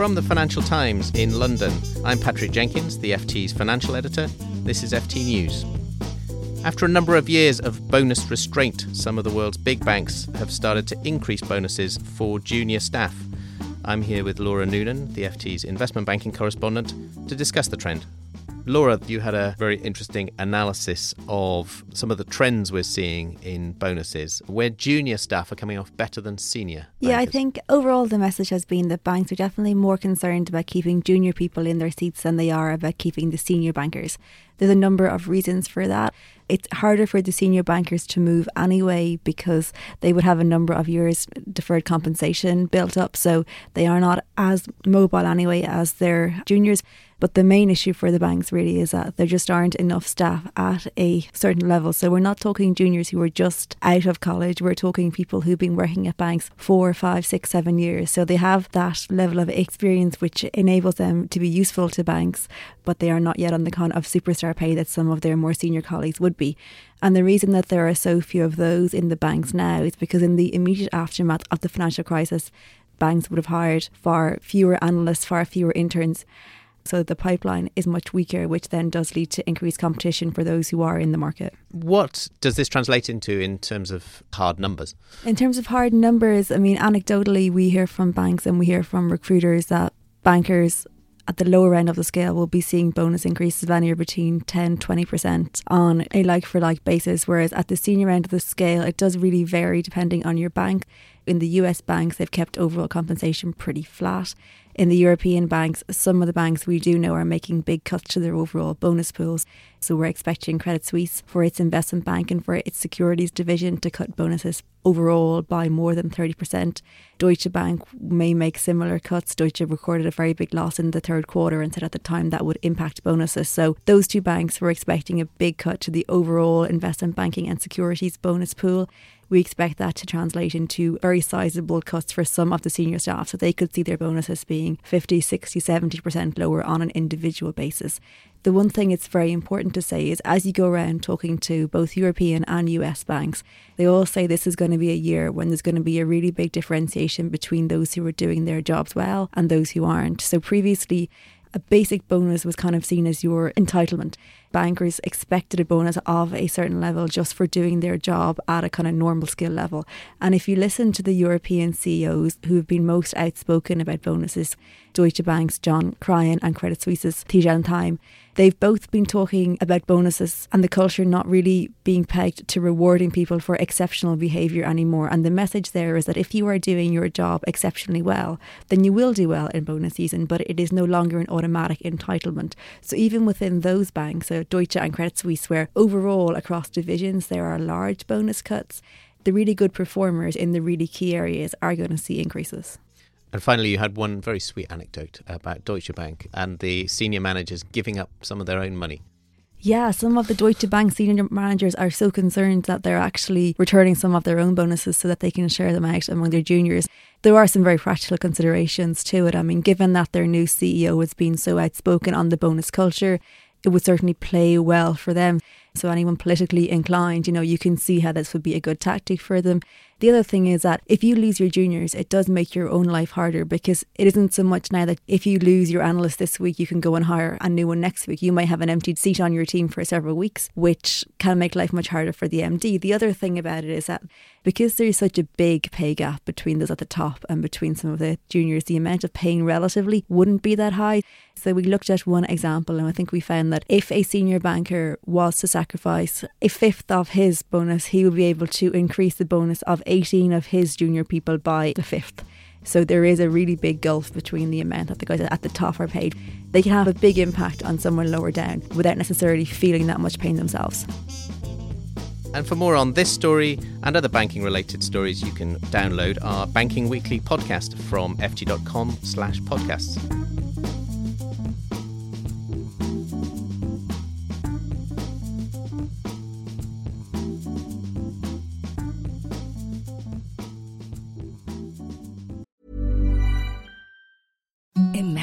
From the Financial Times in London, I'm Patrick Jenkins, the FT's financial editor. This is FT News. After a number of years of bonus restraint, some of the world's big banks have started to increase bonuses for junior staff. I'm here with Laura Noonan, the FT's investment banking correspondent, to discuss the trend. Laura, you had a very interesting analysis of some of the trends we're seeing in bonuses, where junior staff are coming off better than senior. Yeah, bankers. I think overall the message has been that banks are definitely more concerned about keeping junior people in their seats than they are about keeping the senior bankers. There's a number of reasons for that. It's harder for the senior bankers to move anyway because they would have a number of years deferred compensation built up, so they are not as mobile anyway as their juniors. But the main issue for the banks really is that there just aren't enough staff at a certain level. So we're not talking juniors who are just out of college. We're talking people who've been working at banks four, five, six, seven years. So they have that level of experience which enables them to be useful to banks, but they are not yet on the kind of superstar pay that some of their more senior colleagues would be. And the reason that there are so few of those in the banks now is because in the immediate aftermath of the financial crisis, banks would have hired far fewer analysts, far fewer interns. So the pipeline is much weaker, which then does lead to increased competition for those who are in the market. What does this translate into in terms of hard numbers? In terms of hard numbers, I mean, anecdotally, we hear from banks and we hear from recruiters that bankers at the lower end of the scale will be seeing bonus increases of anywhere between 10 20% on a like for like basis whereas at the senior end of the scale it does really vary depending on your bank in the US banks they've kept overall compensation pretty flat in the European banks, some of the banks we do know are making big cuts to their overall bonus pools. So we're expecting Credit Suisse for its investment bank and for its securities division to cut bonuses overall by more than 30%. Deutsche Bank may make similar cuts. Deutsche recorded a very big loss in the third quarter and said at the time that would impact bonuses. So those two banks were expecting a big cut to the overall investment banking and securities bonus pool we expect that to translate into very sizable cuts for some of the senior staff. So they could see their bonuses being 50, 60, 70% lower on an individual basis. The one thing it's very important to say is as you go around talking to both European and US banks, they all say this is going to be a year when there's going to be a really big differentiation between those who are doing their jobs well and those who aren't. So previously, a basic bonus was kind of seen as your entitlement. Bankers expected a bonus of a certain level just for doing their job at a kind of normal skill level. And if you listen to the European CEOs who have been most outspoken about bonuses, Deutsche Bank's John Cryan and Credit Suisse's Tidjane Thiam, they've both been talking about bonuses and the culture not really being pegged to rewarding people for exceptional behaviour anymore. And the message there is that if you are doing your job exceptionally well, then you will do well in bonus season, but it is no longer an automatic entitlement. So even within those banks, so Deutsche and Credit Suisse, where overall across divisions there are large bonus cuts, the really good performers in the really key areas are going to see increases. And finally, you had one very sweet anecdote about Deutsche Bank and the senior managers giving up some of their own money. Yeah, some of the Deutsche Bank senior managers are so concerned that they're actually returning some of their own bonuses so that they can share them out among their juniors. There are some very practical considerations to it. I mean, given that their new CEO has been so outspoken on the bonus culture, it would certainly play well for them. So, anyone politically inclined, you know, you can see how this would be a good tactic for them. The other thing is that if you lose your juniors, it does make your own life harder because it isn't so much now that if you lose your analyst this week, you can go and hire a new one next week. You might have an emptied seat on your team for several weeks, which can make life much harder for the MD. The other thing about it is that because there's such a big pay gap between those at the top and between some of the juniors, the amount of paying relatively wouldn't be that high. So we looked at one example and I think we found that if a senior banker was to sacrifice a fifth of his bonus, he would be able to increase the bonus of 18 of his junior people by the fifth. So there is a really big gulf between the amount that the guys at the top are paid. They can have a big impact on someone lower down without necessarily feeling that much pain themselves. And for more on this story and other banking related stories, you can download our Banking Weekly podcast from ft.com slash podcasts.